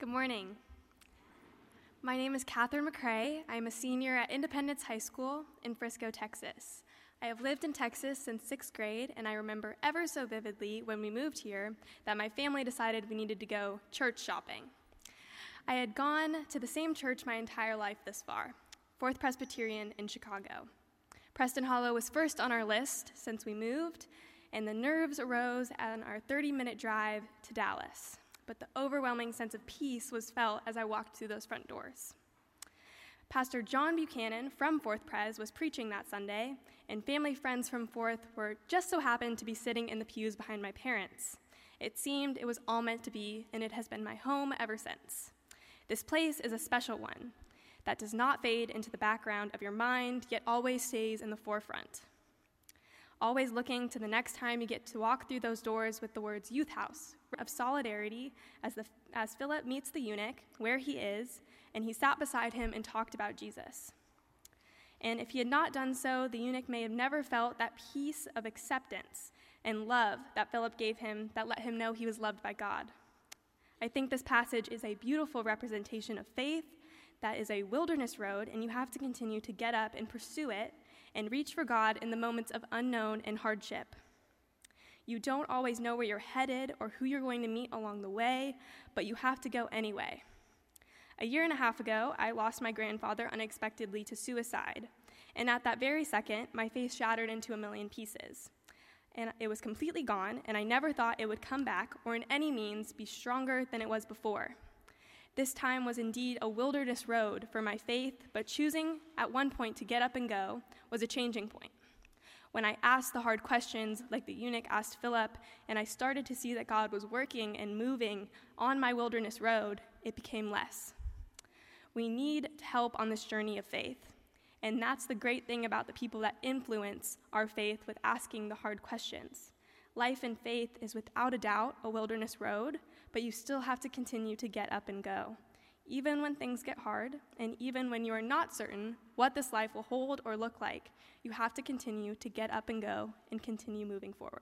Good morning. My name is Catherine McCrae. I'm a senior at Independence High School in Frisco, Texas. I have lived in Texas since sixth grade, and I remember ever so vividly when we moved here that my family decided we needed to go church shopping. I had gone to the same church my entire life this far, Fourth Presbyterian in Chicago. Preston Hollow was first on our list since we moved, and the nerves arose on our 30 minute drive to Dallas but the overwhelming sense of peace was felt as I walked through those front doors. Pastor John Buchanan from Fourth Pres was preaching that Sunday, and family friends from Fourth were just so happened to be sitting in the pews behind my parents. It seemed it was all meant to be, and it has been my home ever since. This place is a special one that does not fade into the background of your mind, yet always stays in the forefront. Always looking to the next time you get to walk through those doors with the words Youth House, of solidarity as, the, as Philip meets the eunuch where he is, and he sat beside him and talked about Jesus. And if he had not done so, the eunuch may have never felt that peace of acceptance and love that Philip gave him that let him know he was loved by God. I think this passage is a beautiful representation of faith that is a wilderness road, and you have to continue to get up and pursue it and reach for God in the moments of unknown and hardship. You don't always know where you're headed or who you're going to meet along the way, but you have to go anyway. A year and a half ago, I lost my grandfather unexpectedly to suicide. And at that very second, my face shattered into a million pieces. And it was completely gone, and I never thought it would come back or in any means be stronger than it was before. This time was indeed a wilderness road for my faith, but choosing at one point to get up and go was a changing point. When I asked the hard questions, like the eunuch asked Philip, and I started to see that God was working and moving on my wilderness road, it became less. We need help on this journey of faith. And that's the great thing about the people that influence our faith with asking the hard questions. Life and faith is without a doubt a wilderness road, but you still have to continue to get up and go even when things get hard, and even when you are not certain what this life will hold or look like, you have to continue to get up and go and continue moving forward.